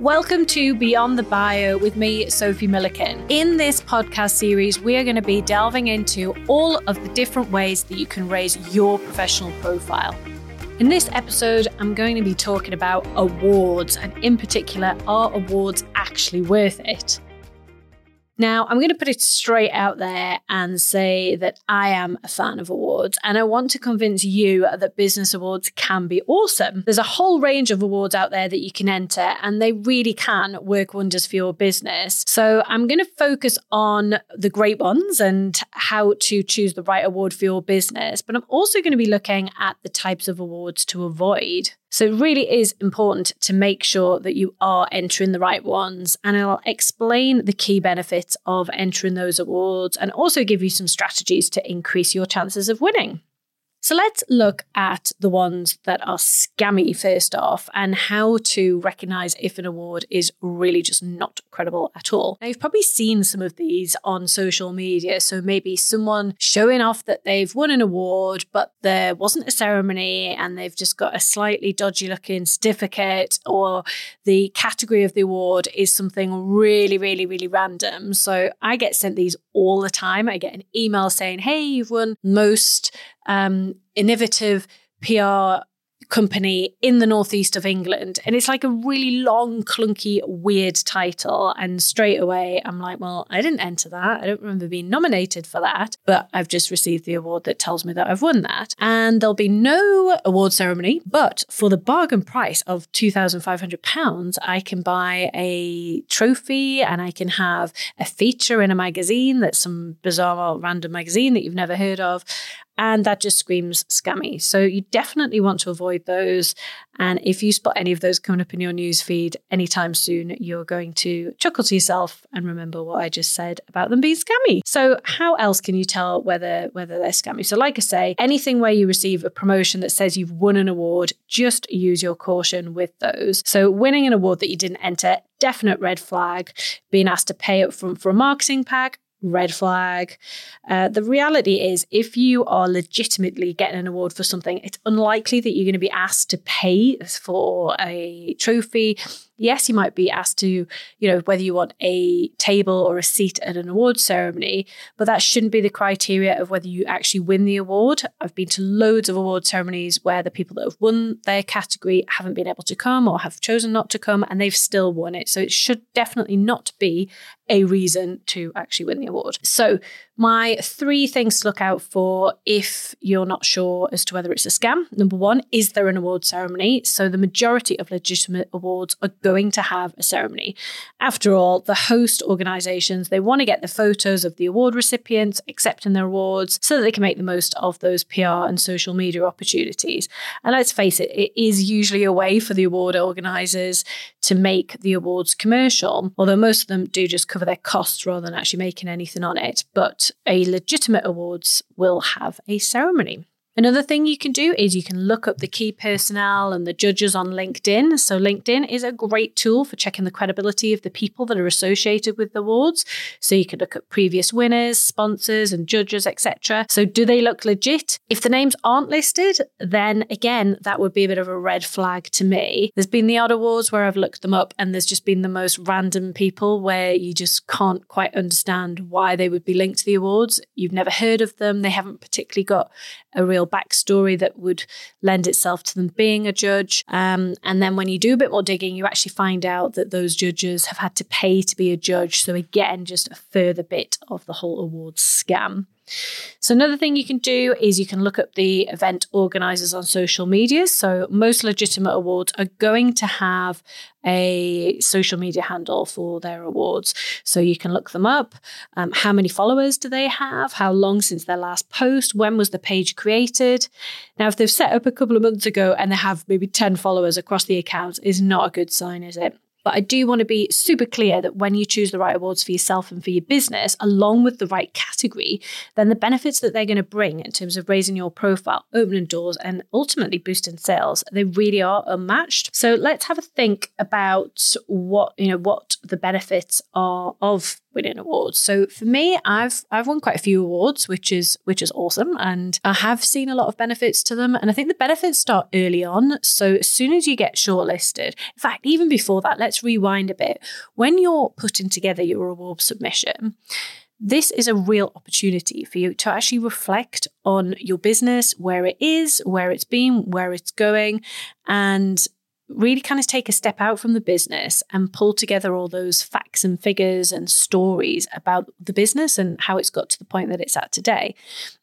Welcome to Beyond the Bio with me, Sophie Milliken. In this podcast series, we are going to be delving into all of the different ways that you can raise your professional profile. In this episode, I'm going to be talking about awards, and in particular, are awards actually worth it? Now, I'm going to put it straight out there and say that I am a fan of awards, and I want to convince you that business awards can be awesome. There's a whole range of awards out there that you can enter, and they really can work wonders for your business. So, I'm going to focus on the great ones and how to choose the right award for your business, but I'm also going to be looking at the types of awards to avoid. So it really is important to make sure that you are entering the right ones. And I'll explain the key benefits of entering those awards and also give you some strategies to increase your chances of winning. So let's look at the ones that are scammy first off and how to recognize if an award is really just not credible at all. Now, you've probably seen some of these on social media. So maybe someone showing off that they've won an award, but there wasn't a ceremony and they've just got a slightly dodgy looking certificate, or the category of the award is something really, really, really random. So I get sent these all the time. I get an email saying, Hey, you've won most um, innovative PR company in the northeast of England. And it's like a really long, clunky, weird title. And straight away, I'm like, well, I didn't enter that. I don't remember being nominated for that, but I've just received the award that tells me that I've won that. And there'll be no award ceremony, but for the bargain price of £2,500, I can buy a trophy and I can have a feature in a magazine that's some bizarre random magazine that you've never heard of and that just screams scammy. So you definitely want to avoid those. And if you spot any of those coming up in your news feed anytime soon, you're going to chuckle to yourself and remember what I just said about them being scammy. So how else can you tell whether whether they're scammy? So like I say, anything where you receive a promotion that says you've won an award, just use your caution with those. So winning an award that you didn't enter, definite red flag. Being asked to pay up front for a marketing pack, red flag. Uh, the reality is, if you are legitimately getting an award for something, it's unlikely that you're going to be asked to pay for a trophy yes, you might be asked to, you know, whether you want a table or a seat at an award ceremony, but that shouldn't be the criteria of whether you actually win the award. I've been to loads of award ceremonies where the people that have won their category haven't been able to come or have chosen not to come and they've still won it. So it should definitely not be a reason to actually win the award. So my three things to look out for if you're not sure as to whether it's a scam. Number one, is there an award ceremony? So the majority of legitimate awards are going to have a ceremony. After all, the host organizations, they want to get the photos of the award recipients accepting their awards so that they can make the most of those PR and social media opportunities. And let's face it, it is usually a way for the award organizers to make the awards commercial, although most of them do just cover their costs rather than actually making anything on it. But a legitimate awards will have a ceremony. Another thing you can do is you can look up the key personnel and the judges on LinkedIn. So, LinkedIn is a great tool for checking the credibility of the people that are associated with the awards. So, you can look at previous winners, sponsors, and judges, etc. So, do they look legit? If the names aren't listed, then again, that would be a bit of a red flag to me. There's been the odd awards where I've looked them up, and there's just been the most random people where you just can't quite understand why they would be linked to the awards. You've never heard of them, they haven't particularly got a real backstory that would lend itself to them being a judge. Um, and then when you do a bit more digging, you actually find out that those judges have had to pay to be a judge. So, again, just a further bit of the whole awards scam. So, another thing you can do is you can look up the event organizers on social media. So, most legitimate awards are going to have a social media handle for their awards. So, you can look them up. Um, how many followers do they have? How long since their last post? When was the page created? Now, if they've set up a couple of months ago and they have maybe 10 followers across the account, is not a good sign, is it? But I do want to be super clear that when you choose the right awards for yourself and for your business, along with the right category, then the benefits that they're going to bring in terms of raising your profile, opening doors, and ultimately boosting sales, they really are unmatched. So let's have a think about what, you know, what the benefits are of winning awards. So for me, I've I've won quite a few awards, which is which is awesome, and I have seen a lot of benefits to them. And I think the benefits start early on. So as soon as you get shortlisted, in fact, even before that, let's rewind a bit. When you're putting together your award submission, this is a real opportunity for you to actually reflect on your business, where it is, where it's been, where it's going, and really kind of take a step out from the business and pull together all those facts and figures and stories about the business and how it's got to the point that it's at today.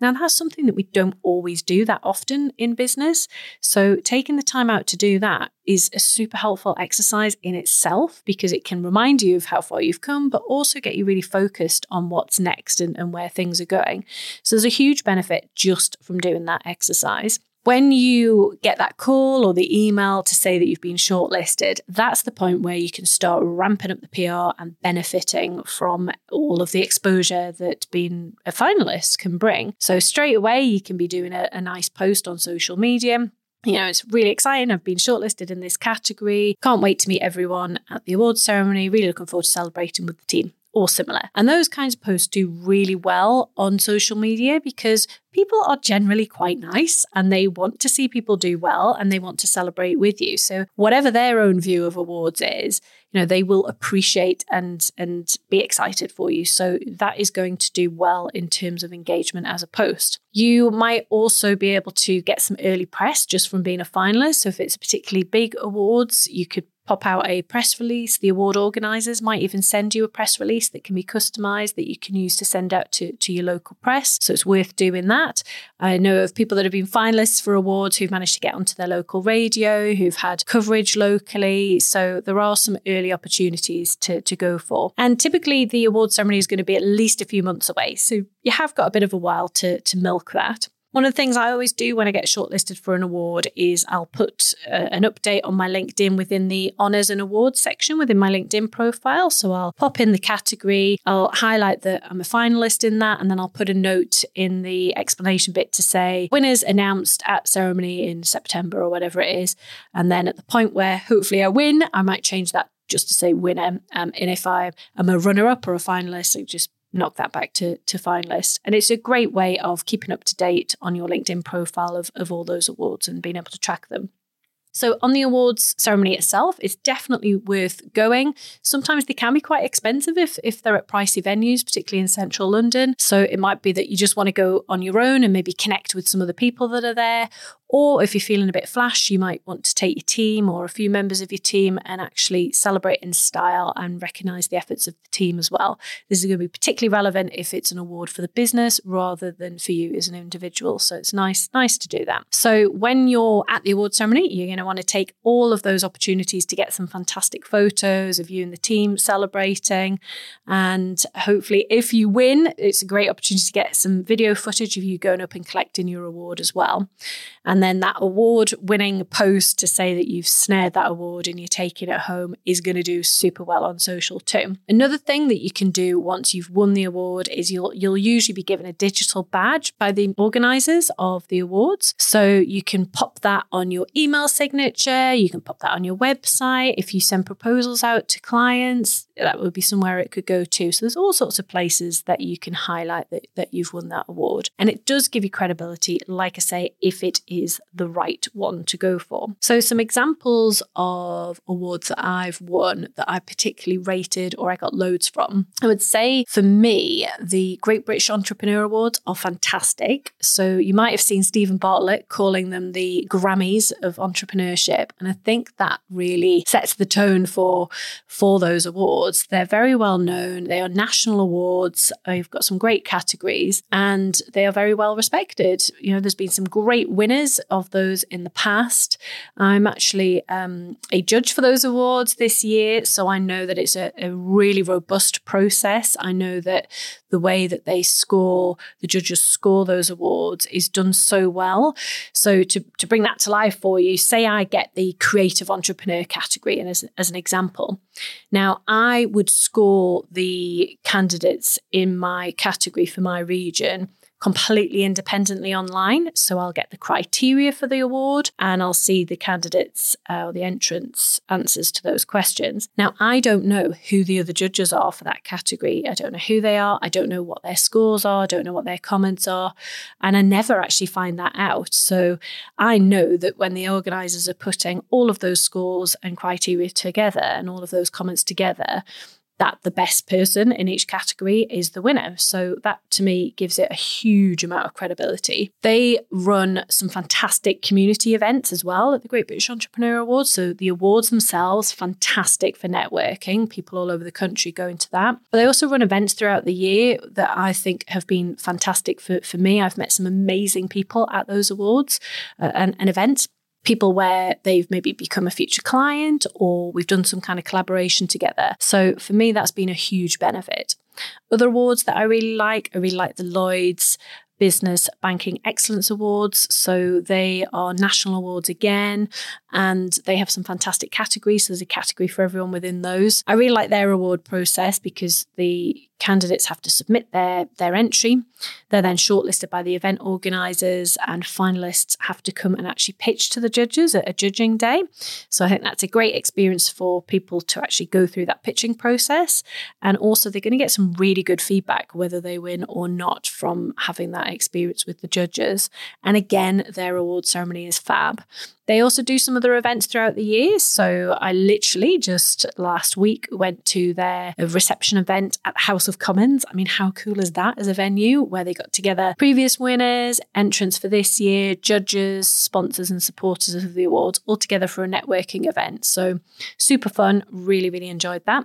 Now, that's something that we don't always do that often in business. So, taking the time out to do that is a super helpful exercise in itself because it can remind you of how far you've come, but also get you really focused on what's next and, and where things are going. So, there's a huge benefit just from doing that exercise. When you get that call or the email to say that you've been shortlisted, that's the point where you can start ramping up the PR and benefiting from all of the exposure that being a finalist can bring. So, straight away, you can be doing a, a nice post on social media you know, it's really exciting. I've been shortlisted in this category. Can't wait to meet everyone at the awards ceremony. Really looking forward to celebrating with the team or similar. And those kinds of posts do really well on social media because people are generally quite nice and they want to see people do well and they want to celebrate with you. So whatever their own view of awards is, you know, they will appreciate and and be excited for you. So that is going to do well in terms of engagement as a post. You might also be able to get some early press just from being a finalist. So if it's a particularly big awards, you could pop out a press release. The award organisers might even send you a press release that can be customised that you can use to send out to, to your local press. So it's worth doing that. I know of people that have been finalists for awards who've managed to get onto their local radio, who've had coverage locally. So there are some early opportunities to, to go for. And typically the award ceremony is going to be at least a few months away. So you have got a bit of a while to, to milk that. One of the things I always do when I get shortlisted for an award is I'll put uh, an update on my LinkedIn within the honours and awards section within my LinkedIn profile. So I'll pop in the category, I'll highlight that I'm a finalist in that, and then I'll put a note in the explanation bit to say winners announced at ceremony in September or whatever it is. And then at the point where hopefully I win, I might change that just to say winner. Um, and if I am a runner up or a finalist, I just knock that back to, to finalist. And it's a great way of keeping up to date on your LinkedIn profile of, of all those awards and being able to track them. So, on the awards ceremony itself, it's definitely worth going. Sometimes they can be quite expensive if, if they're at pricey venues, particularly in central London. So, it might be that you just want to go on your own and maybe connect with some of the people that are there, or if you're feeling a bit flash, you might want to take your team or a few members of your team and actually celebrate in style and recognize the efforts of the team as well. This is going to be particularly relevant if it's an award for the business rather than for you as an individual. So it's nice, nice to do that. So when you're at the award ceremony, you're going to want to take all of those opportunities to get some fantastic photos of you and the team celebrating. And hopefully, if you win, it's a great opportunity to get some video footage of you going up and collecting your award as well. And then that award winning post to say that you've snared that award and you're taking it home is going to do super well on social too. Another thing that you can do once you've won the award is you'll you'll usually be given a digital badge by the organizers of the awards. So you can pop that on your email signature, you can pop that on your website. If you send proposals out to clients, that would be somewhere it could go to. So there's all sorts of places that you can highlight that, that you've won that award. And it does give you credibility, like I say, if it is the right one to go for. So, some examples of awards that I've won that I particularly rated or I got loads from. I would say for me, the Great British Entrepreneur Awards are fantastic. So, you might have seen Steven Bartlett calling them the Grammys of entrepreneurship. And I think that really sets the tone for, for those awards. They're very well known, they are national awards. You've got some great categories and they are very well respected. You know, there's been some great winners of those in the past. I'm actually um, a judge for those awards this year, so I know that it's a, a really robust process. I know that the way that they score, the judges score those awards, is done so well. So to, to bring that to life for you, say I get the creative entrepreneur category, and as, as an example, now I would score the candidates in my category for my region completely independently online. So I'll get the criteria for the award and I'll see the candidates uh, or the entrants' answers to those questions. Now, I don't know who the other judges are for that category. I don't know who they are. I don't know what their scores are. I don't know what their comments are. And I never actually find that out. So I know that when the organisers are putting all of those scores and criteria together and all of those comments together, that the best person in each category is the winner. So that to me gives it a huge amount of credibility. They run some fantastic community events as well at the Great British Entrepreneur Awards. So the awards themselves, fantastic for networking. People all over the country go into that. But they also run events throughout the year that I think have been fantastic for, for me. I've met some amazing people at those awards uh, and, and events people where they've maybe become a future client or we've done some kind of collaboration together. So for me, that's been a huge benefit. Other awards that I really like, I really like the Lloyds Business Banking Excellence Awards. So they are national awards again, and they have some fantastic categories. So there's a category for everyone within those. I really like their award process because the candidates have to submit their, their entry. They're then shortlisted by the event organisers, and finalists have to come and actually pitch to the judges at a judging day. So I think that's a great experience for people to actually go through that pitching process. And also, they're going to get some really good feedback, whether they win or not, from having that experience with the judges. And again, their award ceremony is fab. They also do some other events throughout the year. So I literally just last week went to their reception event at the House of Commons. I mean, how cool is that as a venue where they got together previous winners, entrants for this year, judges, sponsors, and supporters of the awards all together for a networking event. So super fun. Really, really enjoyed that.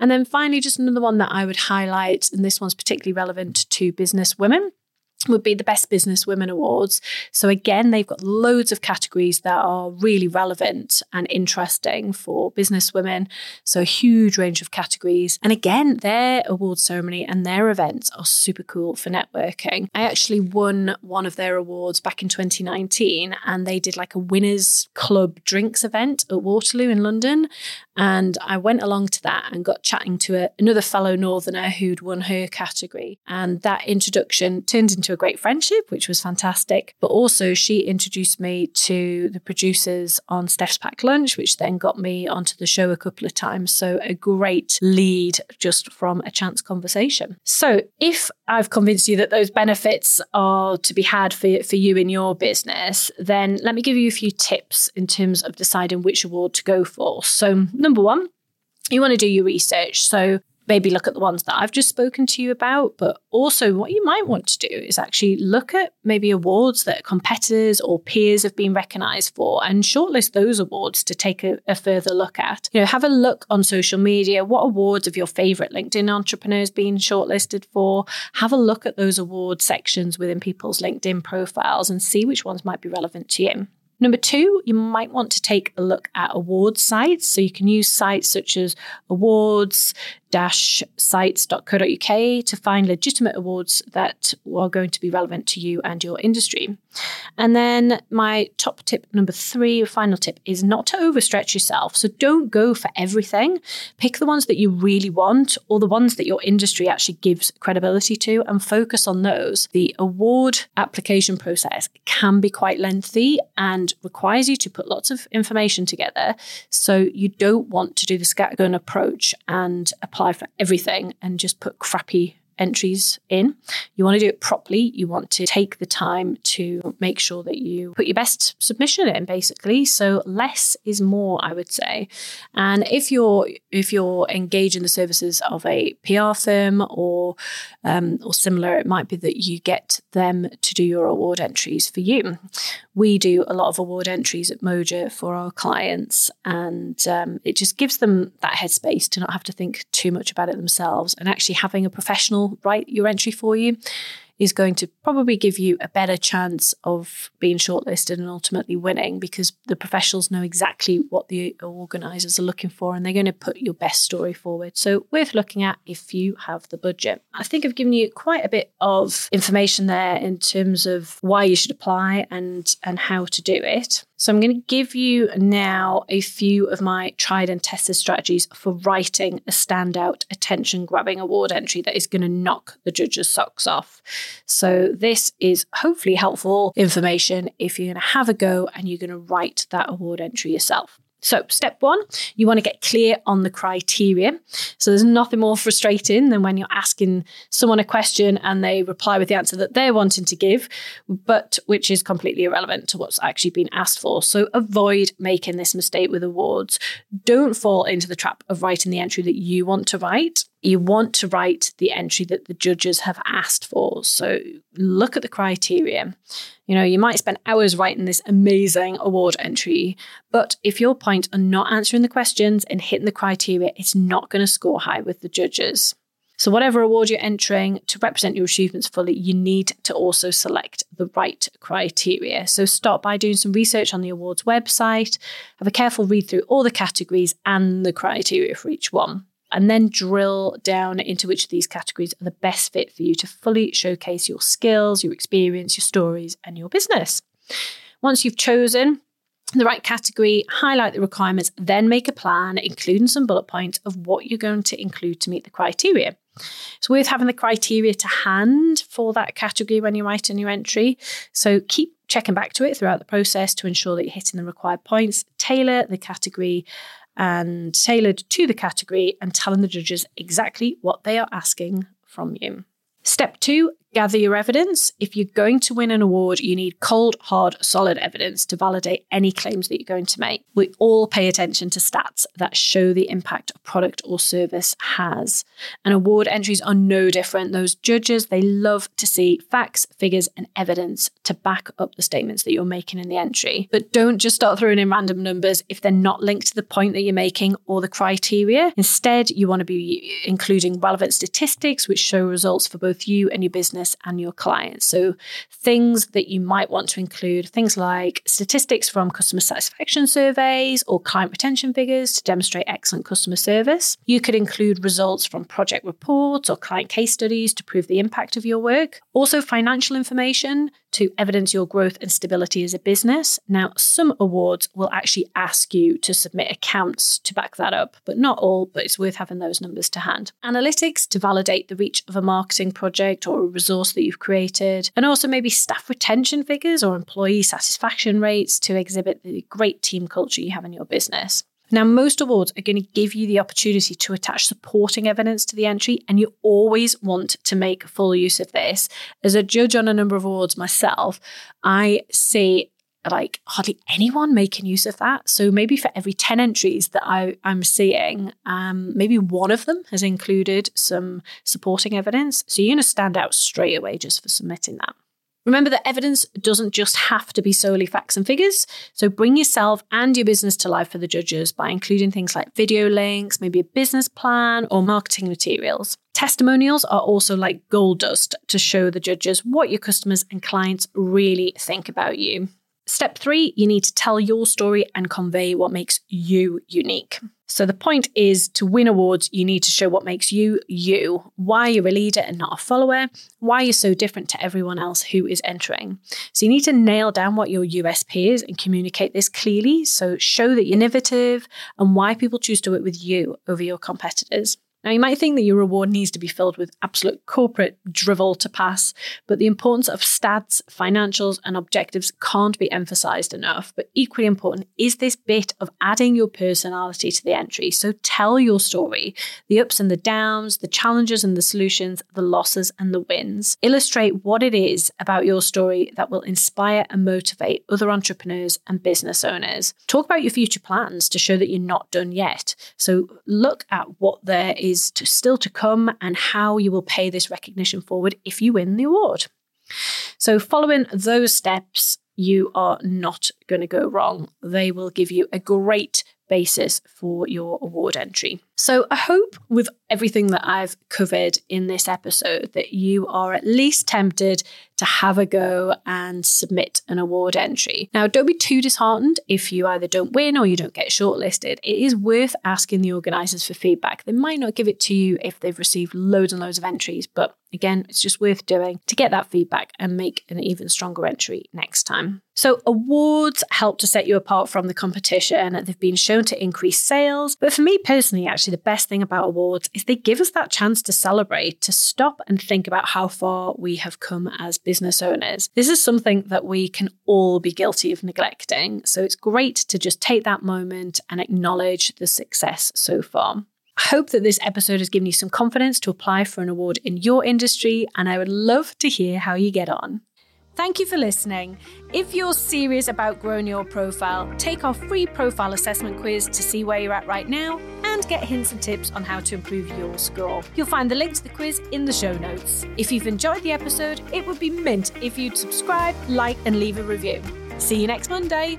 And then finally, just another one that I would highlight, and this one's particularly relevant to business women would be the Best Business Women Awards. So, again, they've got loads of categories that are really relevant and interesting for business women. So, a huge range of categories. And again, their award ceremony and their events are super cool for networking. I actually won one of their awards back in 2019, and they did like a winners club drinks event at Waterloo in London. And I went along to that and got chatting to a, another fellow Northerner who'd won her category. And that introduction turned into a great friendship, which was fantastic. But also, she introduced me to the producers on Steph's Packed Lunch, which then got me onto the show a couple of times. So, a great lead just from a chance conversation. So, if I've convinced you that those benefits are to be had for, for you in your business, then let me give you a few tips in terms of deciding which award to go for. So, number one, you want to do your research. So maybe look at the ones that I've just spoken to you about, but also what you might want to do is actually look at maybe awards that competitors or peers have been recognized for and shortlist those awards to take a, a further look at. You know, have a look on social media. What awards have your favorite LinkedIn entrepreneurs been shortlisted for? Have a look at those award sections within people's LinkedIn profiles and see which ones might be relevant to you. Number two, you might want to take a look at awards sites. So you can use sites such as awards, sites.co.uk to find legitimate awards that are going to be relevant to you and your industry. And then my top tip number three, final tip, is not to overstretch yourself. So don't go for everything. Pick the ones that you really want or the ones that your industry actually gives credibility to and focus on those. The award application process can be quite lengthy and requires you to put lots of information together. So you don't want to do the scattergun approach and apply apply for everything and just put crappy entries in. You want to do it properly. You want to take the time to make sure that you put your best submission in basically. So less is more, I would say. And if you're if you're engaged in the services of a PR firm or um, or similar, it might be that you get them to do your award entries for you. We do a lot of award entries at Moja for our clients, and um, it just gives them that headspace to not have to think too much about it themselves and actually having a professional write your entry for you is going to probably give you a better chance of being shortlisted and ultimately winning because the professionals know exactly what the organisers are looking for and they're going to put your best story forward. So, worth looking at if you have the budget. I think I've given you quite a bit of information there in terms of why you should apply and, and how to do it. So, I'm going to give you now a few of my tried and tested strategies for writing a standout, attention grabbing award entry that is going to knock the judge's socks off. So, this is hopefully helpful information if you're going to have a go and you're going to write that award entry yourself. So, step one, you want to get clear on the criteria. So, there's nothing more frustrating than when you're asking someone a question and they reply with the answer that they're wanting to give, but which is completely irrelevant to what's actually been asked for. So, avoid making this mistake with awards. Don't fall into the trap of writing the entry that you want to write you want to write the entry that the judges have asked for. So look at the criteria. You know, you might spend hours writing this amazing award entry, but if your point on not answering the questions and hitting the criteria, it's not going to score high with the judges. So, whatever award you're entering to represent your achievements fully, you need to also select the right criteria. So, start by doing some research on the awards website, have a careful read through all the categories and the criteria for each one and then drill down into which of these categories are the best fit for you to fully showcase your skills, your experience, your stories, and your business. Once you've chosen the right category, highlight the requirements, then make a plan, including some bullet points of what you're going to include to meet the criteria. It's worth having the criteria to hand for that category when you're writing your entry. So keep checking back to it throughout the process to ensure that you're hitting the required points. Tailor the category and tailored to the category and telling the judges exactly what they are asking from you. Step two, gather your evidence. If you're going to win an award, you need cold, hard, solid evidence to validate any claims that you're going to make. We all pay attention to stats that show the impact a product or service has. And award entries are no different. Those judges, they love to see facts, figures, and evidence to back up the statements that you're making in the entry. But don't just start throwing in random numbers if they're not linked to the point that you're making or the criteria. Instead, you want to be including relevant statistics which show results for both you and your business business and your clients. So, things that you might want to include things like statistics from customer satisfaction surveys or client retention figures to demonstrate excellent customer service. You could include results from project reports or client case studies to prove the impact of your work. Also, financial information to evidence your growth and stability as a business. Now, some awards will actually ask you to submit accounts to back that up, but not all, but it's worth having those numbers to hand. Analytics to validate the reach of a marketing project or a resource that you've created, and also maybe staff retention figures or employee satisfaction rates to exhibit the great team culture you have in your business. Now, most awards are going to give you the opportunity to attach supporting evidence to the entry, and you always want to make full use of this. As a judge on a number of awards myself, I see like hardly anyone making use of that. So maybe for every 10 entries that I, I'm seeing, um, maybe one of them has included some supporting evidence. So you're going to stand out straight away just for submitting that. Remember that evidence doesn't just have to be solely facts and figures. So bring yourself and your business to life for the judges by including things like video links, maybe a business plan, or marketing materials. Testimonials are also like gold dust to show the judges what your customers and clients really think about you. Step three, you need to tell your story and convey what makes you unique. So the point is to win awards, you need to show what makes you you, why you're a leader and not a follower, why you're so different to everyone else who is entering. So you need to nail down what your USP is and communicate this clearly. So show that you're innovative and why people choose to work with you over your competitors. Now, you might think that your reward needs to be filled with absolute corporate drivel to pass, but the importance of stats, financials, and objectives can't be emphasized enough. But equally important is this bit of adding your personality to the entry. So tell your story the ups and the downs, the challenges and the solutions, the losses and the wins. Illustrate what it is about your story that will inspire and motivate other entrepreneurs and business owners. Talk about your future plans to show that you're not done yet. So look at what there is is to still to come and how you will pay this recognition forward if you win the award. So, following those steps, you are not going to go wrong. They will give you a great basis for your award entry. So I hope with everything that I've covered in this episode that you are at least tempted to have a go and submit an award entry. Now, don't be too disheartened if you either don't win or you don't get shortlisted. It is worth asking the organisers for feedback. They might not give it to you if they've received loads and loads of entries, but again, it's just worth doing to get that feedback and make an even stronger entry next time. So, awards help to set you apart from the competition. They've been shown to increase sales. But for me personally, actually, the best thing about awards is they give us that chance to celebrate, to stop and think about how far we have come as business owners. This is something that we can all be guilty of neglecting. So, it's great to just take that moment and acknowledge the success so far. I hope that this episode has given you some confidence to apply for an award in your industry, and I would love to hear how you get on. Thank you for listening. If you're serious about growing your profile, take our free profile assessment quiz to see where you're at right now and get hints and tips on how to improve your score. You'll find the link to the quiz in the show notes. If you've enjoyed the episode, it would be mint if you'd subscribe, like, and leave a review. See you next Monday.